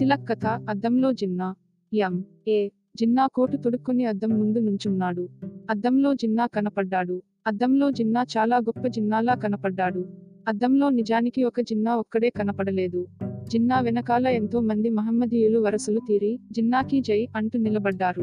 తిలక్ కథ అద్దంలో Jinnah. M A. Jinnah coat తొడుక్కొని అద్దం ముందు నుంచున్నాడు. అద్దంలో జిన్నా కనపడ్డాడు. అద్దంలో జిన్నా చాలా గొప్ప జిన్నాలా కనపడ్డాడు. అద్దంలో నిజానికి ఒక జిన్నా ఒక్కడే కనపడలేదు. జిన్నా వెనకాల ఎంతో మంది మహమ్మదీయులు వరసలు తీరి జిన్నాకి జై అంటూ నిలబడ్డారు.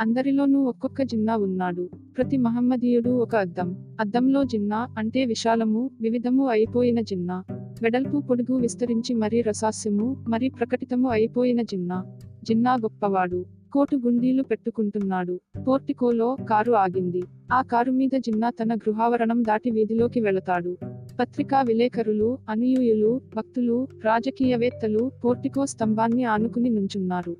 అందరిలోనూ ఒక్కొక్క జిన్నా ఉన్నాడు. ప్రతి మహమ్మదీయుడు ఒక అద్దం. అద్దంలో జిన్నా అంటే విశాలము వివిధము అయిపోయిన జిన్నా. వెడల్పు పొడుగు విస్తరించి మరీ రసాస్యము మరీ ప్రకటితము అయిపోయిన జిన్నా. జిన్నా గొప్పవాడు. కోటు గుండీలు పెట్టుకుంటున్నాడు. పోర్టికోలో కారు ఆగింది. ఆ కారు మీద జిన్నా తన గృహావరణం దాటి వీధిలోకి వెళతాడు. పత్రికా విలేకరులు అనుయూయులు భక్తులు రాజకీయవేత్తలు పోర్టికో స్తంభాన్ని ఆనుకుని నుంచున్నారు.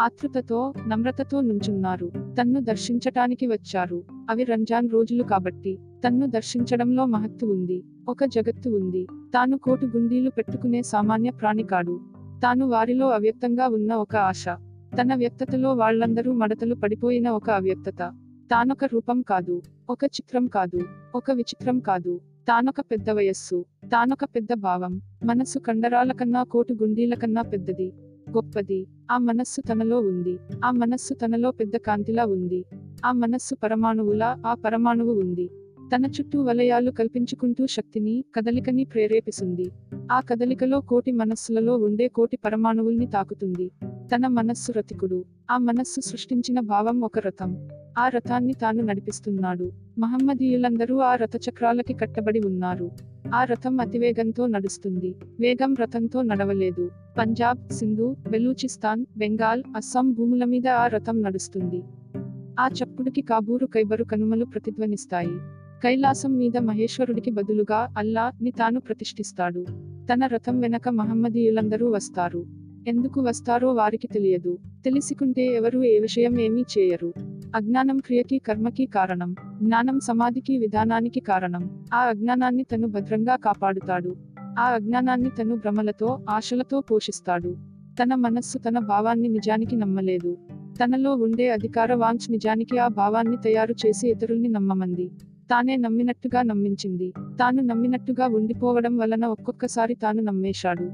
ఆతృతతో నమ్రతతో నుంచున్నారు. తన్ను దర్శించటానికి వచ్చారు. అవి రంజాన్ రోజులు కాబట్టి. తన్ను దర్శించడంలో మహత్తు ఉంది. ఒక జగత్తు ఉంది. తాను కోటు గుండీలు పెట్టుకునే సామాన్య ప్రాణి కాడు తాను వారిలో అవ్యక్తంగా ఉన్న ఒక ఆశ. తన వ్యక్తతలో వాళ్ళందరూ మడతలు పడిపోయిన ఒక అవ్యక్తత. తానొక రూపం కాదు. ఒక చిత్రం కాదు. ఒక విచిత్రం కాదు. తానొక పెద్ద వయస్సు. తానొక పెద్ద భావం. మనస్సు కండరాల కన్నా కోటు గుండీల కన్నా పెద్దది. గొప్పది. ఆ మనస్సు తనలో ఉంది. ఆ మనస్సు తనలో పెద్ద కాంతిలా ఉంది. ఆ మనస్సు పరమాణువులా ఆ పరమాణువు ఉంది. తన చుట్టూ వలయాలు కల్పించుకుంటూ శక్తిని కదలికని ప్రేరేపిస్తుంది. ఆ కదలికలో కోటి మనస్సులలో ఉండే కోటి పరమాణువుల్ని తాకుతుంది. తన మనస్సు రతికుడు. ఆ మనస్సు సృష్టించిన భావం ఒక రథం. ఆ రథాన్ని తాను నడిపిస్తున్నాడు. మహమ్మదీయులందరూ ఆ రథచక్రాలకి కట్టబడి ఉన్నారు. ఆ రథం అతివేగంతో నడుస్తుంది. వేగం రథంతో నడవలేదు. పంజాబ్ సింధు బెలూచిస్తాన్ బెంగాల్ అస్సాం భూముల మీద ఆ రథం నడుస్తుంది. ఆ చప్పుడుకి కాబూరు కైబరు కనుమలు ప్రతిధ్వనిస్తాయి. కైలాసం మీద మహేశ్వరుడికి బదులుగా అల్లా ని తాను ప్రతిష్ఠిస్తాడు. తన రథం వెనక మహమ్మదీయులందరూ వస్తారు. ఎందుకు వస్తారో వారికి తెలియదు. తెలిసికుంటే ఎవరు ఏ విషయం ఏమీ చేయరు. అజ్ఞానం క్రియకి కర్మకి కారణం. జ్ఞానం సమాధికి విధానానికి కారణం. ఆ అజ్ఞానాన్ని తను భద్రంగా కాపాడుతాడు. ఆ అజ్ఞానాన్ని తను భ్రమలతో ఆశలతో పోషిస్తాడు. తన మనస్సు తన భావాన్ని నిజానికి నమ్మలేదు. తనలో ఉండే అధికార వాంఛ్ నిజానికి ఆ భావాన్ని తయారు చేసి ఇతరుల్ని నమ్మమంది. తానే నమ్మినట్టుగా నమ్మించింది. తాను నమ్మినట్టుగా ఉండిపోవడం వలన ఒక్కొక్కసారి తాను నమ్మేశాడు.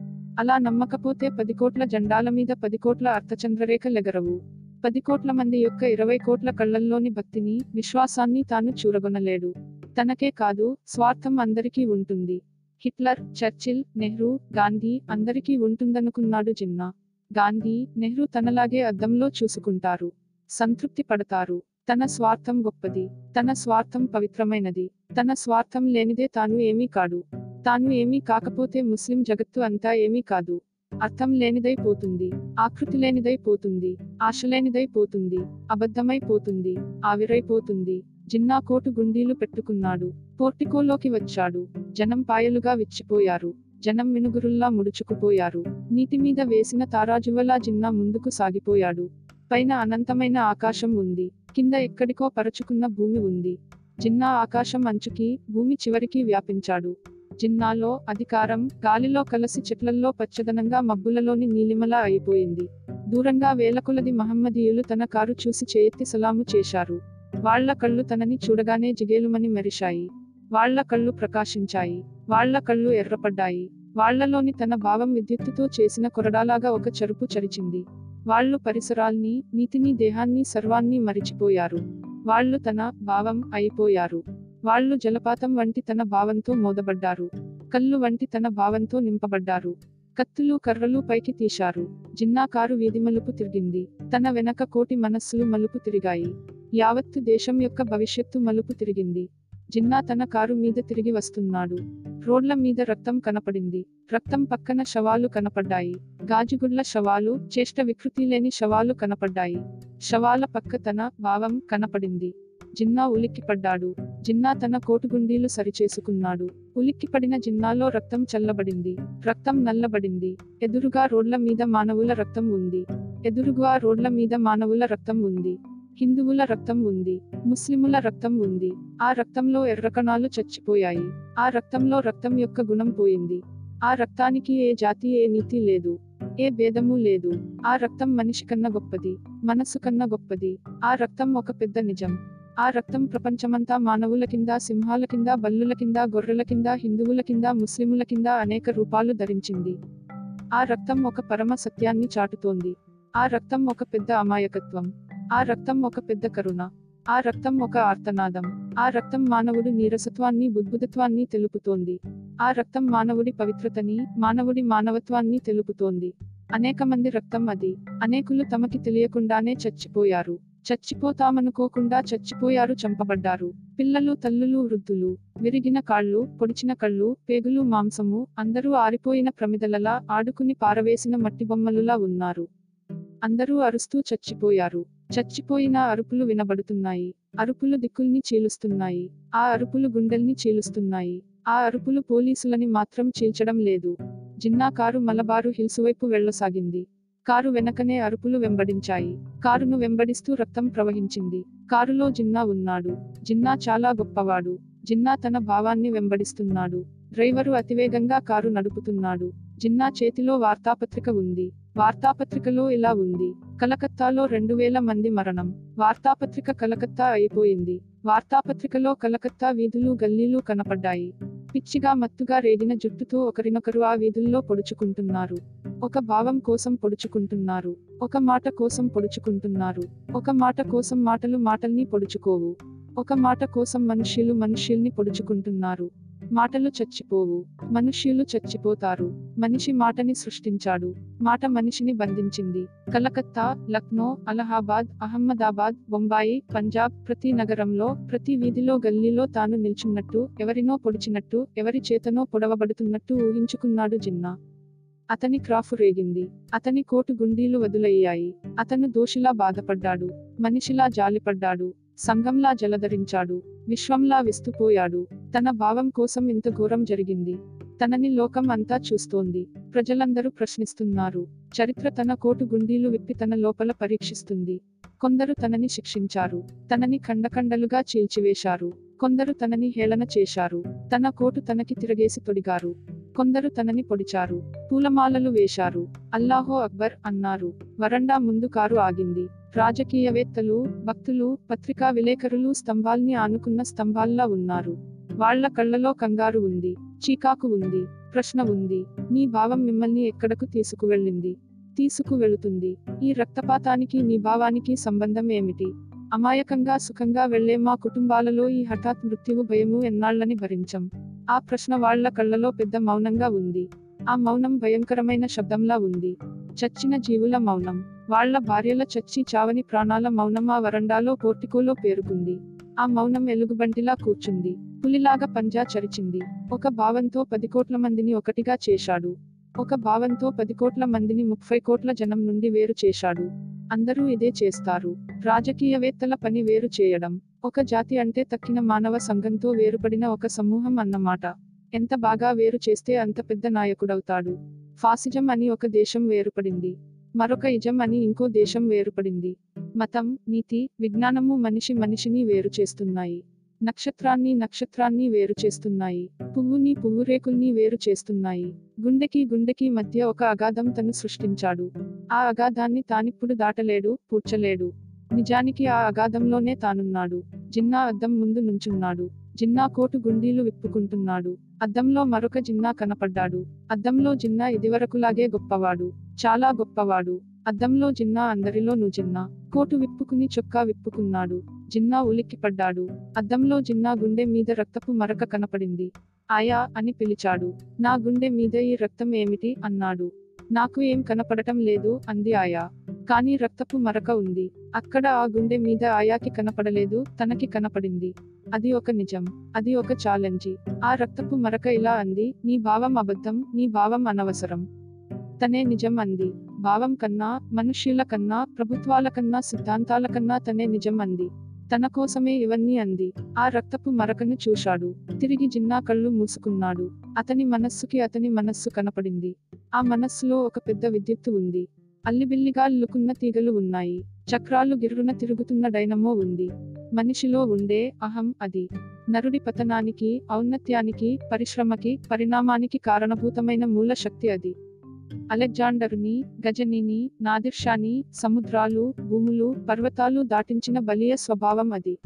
అలా నమ్మకపోతే పది కోట్ల జెండాల మీద పది కోట్ల అర్థచంద్రరేఖలెగరవు పది కోట్ల మంది యొక్క ఇరవై కోట్ల కళ్ళల్లోని భక్తిని విశ్వాసాన్ని తాను చూరగొనలేడు. తనకే కాదు స్వార్థం అందరికీ ఉంటుంది. హిట్లర్ చర్చిల్ నెహ్రూ గాంధీ అందరికీ ఉంటుందనుకున్నాడు జిన్నా. గాంధీ నెహ్రూ తనలాగే అద్దంలో చూసుకుంటారు. సంతృప్తి పడతారు. తన స్వార్థం గొప్పది తన స్వార్థం పవిత్రమైనది తన స్వార్థం లేనిదే తాను ఏమీ కాడు తాను ఏమీ కాకపోతే ముస్లిం జగత్తు అంతా ఏమీ కాదు. అర్థం లేనిదై పోతుంది ఆకృతి లేనిదై పోతుంది ఆశలేనిదై పోతుంది అబద్ధమై పోతుంది ఆవిరైపోతుంది జిన్నా కోటు గుండీలు పెట్టుకున్నాడు పోర్టికోలోకి వచ్చాడు జనం పాయలుగా విచ్చిపోయారు జనం మినుగురుల్లా ముడుచుకుపోయారు. నీటి మీద వేసిన తారాజువలా జిన్నా ముందుకు సాగిపోయాడు. పైన అనంతమైన ఆకాశం ఉంది కింద ఎక్కడికో పరచుకున్న భూమి ఉంది. జిన్నా ఆకాశం అంచుకి భూమి చివరికి వ్యాపించాడు. జిన్నాలో అధికారం గాలిలో కలసి చెట్లల్లో పచ్చదనంగా మబ్బులలోని నీలిమలా అయిపోయింది. దూరంగా వేలకొలది మహమ్మదీయులు తన కారు చూసి చేయెత్తి సలాము చేశారు. వాళ్ళ కళ్ళు తనని చూడగానే జిగేలుమని మెరిశాయి. వాళ్ళ కళ్ళు ప్రకాశించాయి. వాళ్ళ కళ్ళు ఎర్రపడ్డాయి. వాళ్ళలోని తన భావం విద్యుత్తుతో చేసిన కొరడాలాగా ఒక చరుపు చరిచింది. వాళ్ళు పరిసరాల్ని నీతిని దేహాన్ని సర్వాన్ని మరిచిపోయారు. వాళ్ళు తన భావం అయిపోయారు. వాళ్ళు జలపాతం వంటి తన భావంతో మోదబడ్డారు. కళ్ళు వంటి తన భావంతో నింపబడ్డారు. కత్తులు కర్రలు పైకి తీశారు. జిన్నా కారు వీధి మలుపు తిరిగింది. తన వెనక కోటి మనస్సులు మలుపు తిరిగాయి. యావత్తు దేశం యొక్క భవిష్యత్తు మలుపు తిరిగింది. జిన్నా తన కారు మీద తిరిగి వస్తున్నాడు. రోడ్ల మీద రక్తం కనపడింది. రక్తం పక్కన శవాలు కనపడ్డాయి. గాజుగుడ్ల శవాలు చేష్ట వికృతి లేని శవాలు కనపడ్డాయి. శవాల పక్క తన భావం కనపడింది. జిన్నా ఉలిక్కిపడ్డాడు. జిన్నా తన కోటుగుండీలు సరిచేసుకున్నాడు. ఉలిక్కిపడిన జిన్నాలో రక్తం చల్లబడింది. రక్తం నల్లబడింది. ఎదురుగా రోడ్ల మీద మానవుల రక్తం ఉంది. ఎదురుగా రోడ్ల మీద మానవుల రక్తం ఉంది. హిందువుల రక్తం ఉంది ముస్లిముల రక్తం ఉంది. ఆ రక్తంలో ఎర్రకణాలు చచ్చిపోయాయి. ఆ రక్తంలో రక్తం యొక్క గుణం పోయింది. ఆ రక్తానికి ఏ జాతి ఏ నీతి లేదు. ఏ భేదము లేదు. ఆ రక్తం మనిషి కన్నా గొప్పది మనసు కన్నా గొప్పది. ఆ రక్తం ఒక పెద్ద నిజం. ఆ రక్తం ప్రపంచమంతా మానవుల కింద సింహాల కింద బల్లుల కింద గొర్రెల కింద హిందువుల కింద ముస్లిముల కింద అనేక రూపాలు ధరించింది. ఆ రక్తం ఒక పరమ సత్యాన్ని చాటుతోంది. ఆ రక్తం ఒక పెద్ద అమాయకత్వం. ఆ రక్తం ఒక పెద్ద కరుణ ఆ రక్తం ఒక ఆర్తనాదం ఆ రక్తం మానవుడి నీరసత్వాన్ని బుద్భుతత్వాన్ని తెలుపుతోంది. ఆ రక్తం మానవుడి పవిత్రతని మానవుడి మానవత్వాన్ని తెలుపుతోంది. అనేక మంది రక్తం అది అనేకులు తమకి తెలియకుండానే చచ్చిపోయారు. చచ్చిపోతామనుకోకుండా చచ్చిపోయారు చంపబడ్డారు. పిల్లలు తల్లులు వృద్ధులు విరిగిన కాళ్ళు పొడిచిన కళ్ళు పేగులు మాంసము అందరూ ఆరిపోయిన ప్రమిదలలా ఆడుకుని పారవేసిన మట్టి బొమ్మలులా ఉన్నారు. అందరూ అరుస్తూ చచ్చిపోయారు. చచ్చిపోయిన అరుపులు వినబడుతున్నాయి. అరుపులు దిక్కుల్ని చీలుస్తున్నాయి. ఆ అరుపులు గుండెల్ని చీలుస్తున్నాయి. ఆ అరుపులు పోలీసులని మాత్రం చీల్చడం లేదు. జిన్నా కారు మలబారు హిల్స్ వైపు వెళ్ళసాగింది. కారు వెనకనే అరుపులు వెంబడించాయి. కారును వెంబడిస్తూ రక్తం ప్రవహించింది. కారులో జిన్నా ఉన్నాడు. జిన్నా చాలా గొప్పవాడు. జిన్నా తన భావాన్ని వెంబడిస్తున్నాడు. డ్రైవరు అతివేగంగా కారు నడుపుతున్నాడు. జిన్నా చేతిలో వార్తాపత్రిక ఉంది. వార్తాపత్రికలో ఇలా ఉంది. కలకత్తాలో రెండు వేల మంది మరణం. వార్తాపత్రిక కలకత్తా అయిపోయింది. వార్తాపత్రికలో కలకత్తా వీధులు గల్లీలు కనపడ్డాయి. పిచ్చిగా మత్తుగా రేగిన జుట్టుతో ఒకరినొకరు ఆ వీధుల్లో పొడుచుకుంటున్నారు. ఒక భావం కోసం పొడుచుకుంటున్నారు. ఒక మాట కోసం పొడుచుకుంటున్నారు. ఒక మాట కోసం మాటలు మాటల్ని పొడుచుకోవు. ఒక మాట కోసం మనుష్యులు మనుష్యుల్ని పొడుచుకుంటున్నారు. మాటలు చచ్చిపోవు. మనుష్యులు చచ్చిపోతారు. మనిషి మాటని సృష్టించాడు. మాట మనిషిని బంధించింది. కలకత్తా లక్నో అలహాబాద్ అహ్మదాబాద్ బొంబాయి పంజాబ్ ప్రతి నగరంలో ప్రతి వీధిలో గల్లీలో తాను నిల్చున్నట్టు ఎవరినో పొడిచినట్టు ఎవరి చేతనో పొడవబడుతున్నట్టు ఊహించుకున్నాడు జిన్నా. అతని క్రాఫు రేగింది. అతని కోటు గుండీలు వదులయ్యాయి. అతను దోషిలా బాధపడ్డాడు. మనిషిలా జాలిపడ్డాడు. సంఘంలా జలధరించాడు. విశ్వంలా విస్తుపోయాడు. తన భావం కోసం ఇంత ఘోరం జరిగింది. తనని లోకం అంతా చూస్తోంది. ప్రజలందరూ ప్రశ్నిస్తున్నారు. చరిత్ర తన కోటు గుండీలు విప్పి తన లోపల పరీక్షిస్తుంది. కొందరు తనని శిక్షించారు. తనని ఖండఖండలుగా చీల్చివేశారు. కొందరు తనని హేళన చేశారు. తన కోటు తనకి తిరగేసి తొడిగారు. కొందరు తనని పొడిచారు. పూలమాలలు వేశారు. అల్లాహో అక్బర్ అన్నారు. వరండా ముందు కారు ఆగింది. రాజకీయవేత్తలు భక్తులు పత్రికా విలేకరులు స్తంభాల్ని ఆనుకున్న స్తంభాల్లా ఉన్నారు. వాళ్ళ కళ్ళలో కంగారు ఉంది చీకాకు ఉంది ప్రశ్న ఉంది. నీ భావం మిమ్మల్ని ఎక్కడకు తీసుకువెళ్ళింది? తీసుకువెళుతుంది. ఈ రక్తపాతానికి నీ భావానికి సంబంధం ఏమిటి? అమాయకంగా సుఖంగా వెళ్ళే మా కుటుంబాలలో ఈ హఠాత్ మృత్యువు భయము ఎన్నాళ్ళని భరించం. ఆ ప్రశ్న వాళ్ళ కళ్ళలో పెద్ద మౌనంగా ఉంది. ఆ మౌనం భయంకరమైన శబ్దంలా ఉంది. చచ్చిన జీవుల మౌనం. వాళ్ళ భార్యల చచ్చి చావని ప్రాణాల మౌనం ఆ వరండాలో పోర్టికోలో పేరుకుంది. ఆ మౌనం ఎలుగుబంటిలా కూర్చుంది. పులిలాగా పంజా చరిచింది. ఒక భావంతో పది కోట్ల మందిని ఒకటిగా చేశాడు. ఒక భావంతో పది కోట్ల మందిని ముప్పై కోట్ల జనం నుండి వేరు చేశాడు. అందరూ ఇదే చేస్తారు. రాజకీయవేత్తల పని వేరు చేయడం. ఒక జాతి అంటే తక్కిన మానవ సంఘంతో వేరుపడిన ఒక సమూహం అన్నమాట. ఎంత బాగా వేరు చేస్తే అంత పెద్ద నాయకుడవుతాడు. ఫాసిజం అని ఒక దేశం వేరుపడింది. మరొక ఇజం అని ఇంకో దేశం వేరుపడింది. మతం నీతి విజ్ఞానము మనిషి మనిషిని వేరు చేస్తున్నాయి నక్షత్రాన్ని నక్షత్రాన్ని వేరు చేస్తున్నాయి పువ్వుని పువ్వురేకుల్ని వేరు చేస్తున్నాయి గుండెకి గుండెకి మధ్య ఒక అగాధం తను సృష్టించాడు. ఆ అగాధాన్ని తానిప్పుడు దాటలేడు పూడ్చలేడు. నిజానికి ఆ అగాధంలోనే తానున్నాడు. జిన్నా అద్దం ముందు నుంచున్నాడు. జిన్నా కోటు గుండీలు విప్పుకుంటున్నాడు. అద్దంలో మరొక జిన్నా కనపడ్డాడు. అద్దంలో జిన్నా ఇదివరకులాగే గొప్పవాడు. చాలా గొప్పవాడు. అద్దంలో జిన్నా అందరిలో జిన్నా. కోటు విప్పుకుని చొక్కా విప్పుకున్నాడు. జిన్నా ఉలిక్కిపడ్డాడు. అద్దంలో జిన్నా గుండె మీద రక్తపు మరక కనపడింది. ఆయా అని పిలిచాడు. నా గుండె మీద ఈ రక్తం ఏమిటి? అన్నాడు. నాకు ఏం కనపడటం లేదు అంది ఆయా. కానీ రక్తపు మరక ఉంది. అక్కడ ఆ గుండె మీద ఆయాకి కనపడలేదు తనకి కనపడింది. అది ఒక నిజం. అది ఒక ఛాలెంజి ఆ రక్తపు మరక ఇలా అంది నీ భావం అబద్ధం నీ భావం అనవసరం. తనే నిజం అంది. భావం కన్నా మనుష్యుల కన్నా ప్రభుత్వాల కన్నా సిద్ధాంతాల కన్నా తనే నిజం అంది. తన కోసమే ఇవన్నీ అంది. ఆ రక్తపు మరకను చూశాడు. తిరిగి జిన్నా కళ్ళు మూసుకున్నాడు. అతని మనస్సుకి అతని మనస్సు కనపడింది. ఆ మనస్సులో ఒక పెద్ద విద్యుత్తు ఉంది. అల్లిబిల్లిగా అల్లుకున్న తీగలు ఉన్నాయి. చక్రాలు గిర్రున తిరుగుతున్న డైనమో ఉంది. మనిషిలో ఉండే అహం అది. నరుడి పతనానికి ఔన్నత్యానికి పరిశ్రమకి పరిణామానికి కారణభూతమైన మూల శక్తి అది. అలెగ్జాండరుని గజనీని నాదిర్షాని సముద్రాలు భూములు పర్వతాలు దాటించిన బలీయ స్వభావం అది.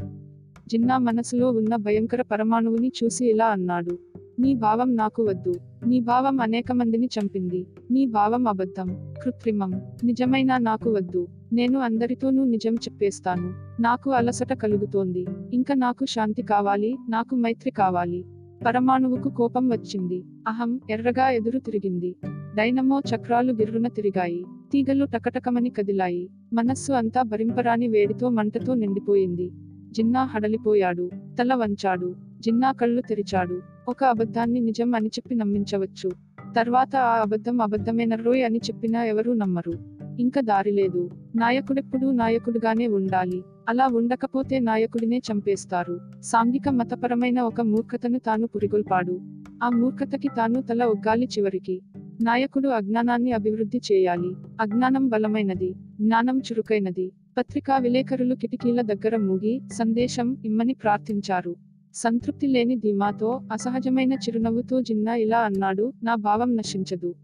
జిన్నా మనసులో ఉన్న భయంకర పరమాణువుని చూసి ఇలా అన్నాడు. నీ భావం నాకు వద్దు. నీ భావం అనేక మందిని చంపింది. నీ భావం అబద్ధం. కృత్రిమం. నిజమైన నాకు వద్దు. నేను అందరితోనూ నిజం చెప్పేస్తాను. నాకు అలసట కలుగుతోంది. ఇంకా నాకు శాంతి కావాలి. నాకు మైత్రి కావాలి. పరమాణువుకు కోపం వచ్చింది. అహం ఎర్రగా ఎదురు తిరిగింది. డైనమో చక్రాలు గిర్రున తిరిగాయి. తీగలు టకటకమని కదిలాయి. మనస్సు అంతా భరింపరాని వేడితో మంటతో నిండిపోయింది. జిన్నా హడలిపోయాడు. తల వంచాడు. జిన్నా కళ్ళు తెరిచాడు. ఒక అబద్ధాన్ని నిజం అని చెప్పి నమ్మించవచ్చు. తర్వాత ఆ అబద్ధం అబద్ధమేనర్రోయ్ అని చెప్పినా ఎవరూ నమ్మరు. ఇంకా దారి లేదు. నాయకుడెప్పుడూ నాయకుడుగానే ఉండాలి. అలా ఉండకపోతే నాయకుడినే చంపేస్తారు. సాంఘిక మతపరమైన ఒక మూర్ఖతను తాను పురిగొల్పాడు. ఆ మూర్ఖతకి తాను తల ఒగ్గాలి చివరికి. నాయకుడు అజ్ఞానాన్ని అభివృద్ధి చేయాలి. అజ్ఞానం బలమైనది జ్ఞానం చురుకైనది. పత్రికా విలేకరులు కిటికీల దగ్గర మూగి సందేశం ఇమ్మని ప్రార్థించారు. సంతృప్తి లేని ధీమాతో అసహజమైన చిరునవ్వుతో జిన్నా ఇలా అన్నాడు నా భావం నశించదు.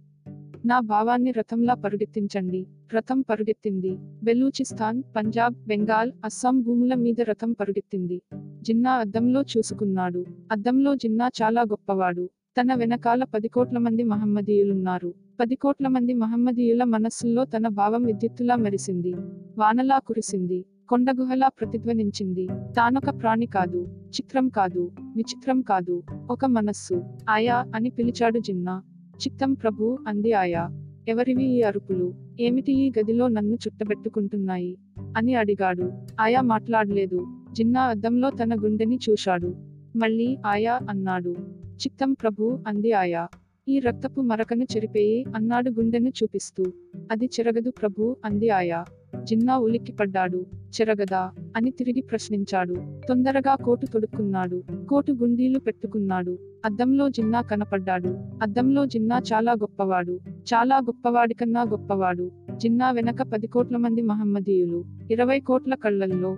నా భావాన్ని రథంలా పరుగెత్తించండి. రథం పరుగెత్తింది. బెలూచిస్తాన్ పంజాబ్ బెంగాల్ అస్సాం భూముల మీద రథం పరుగెత్తింది. జిన్నా అద్దంలో చూసుకున్నాడు. అద్దంలో జిన్నా చాలా గొప్పవాడు. తన వెనకాల పది కోట్ల మంది మహమ్మదీయులున్నారు. పది కోట్ల మంది మహమ్మదీయుల మనస్సుల్లో తన భావం విద్యుత్తులా మెరిసింది. వానలా కురిసింది. కొండగుహలా ప్రతిధ్వనించింది. తానొక ప్రాణి కాదు. చిత్రం కాదు. విచిత్రం కాదు. ఒక మనస్సు. ఆయా అని పిలిచాడు జిన్నా. చిత్తం ప్రభు అంది ఆయా. ఎవరివి ఈ అరుపులు? ఏమిటి ఈ గదిలో నన్ను చుట్టబెట్టుకుంటున్నాయి? అని అడిగాడు. ఆయా మాట్లాడలేదు. జిన్నా అద్దంలో తన గుండెని చూశాడు. మళ్ళీ ఆయా అన్నాడు. చిత్తం ప్రభు అంది ఆయా. ఈ రక్తపు మరకను చెరిపేయి అన్నాడు గుండెను చూపిస్తూ. అది చెరగదు ప్రభు అంది ఆయా. జిన్నా ఉలిక్కిపడ్డాడు చెరగదా? అని తిరిగి ప్రశ్నించాడు. తొందరగా కోటు తొడుక్కున్నాడు. కోటు గుండీలు పెట్టుకున్నాడు. అద్దంలో జిన్నా కనపడ్డాడు. అద్దంలో జిన్నా చాలా గొప్పవాడు. చాలా గొప్పవాడికన్నా గొప్పవాడు. జిన్నా వెనక పది కోట్ల మంది మహమ్మదీయులు. ఇరవై కోట్ల కళ్ళల్లో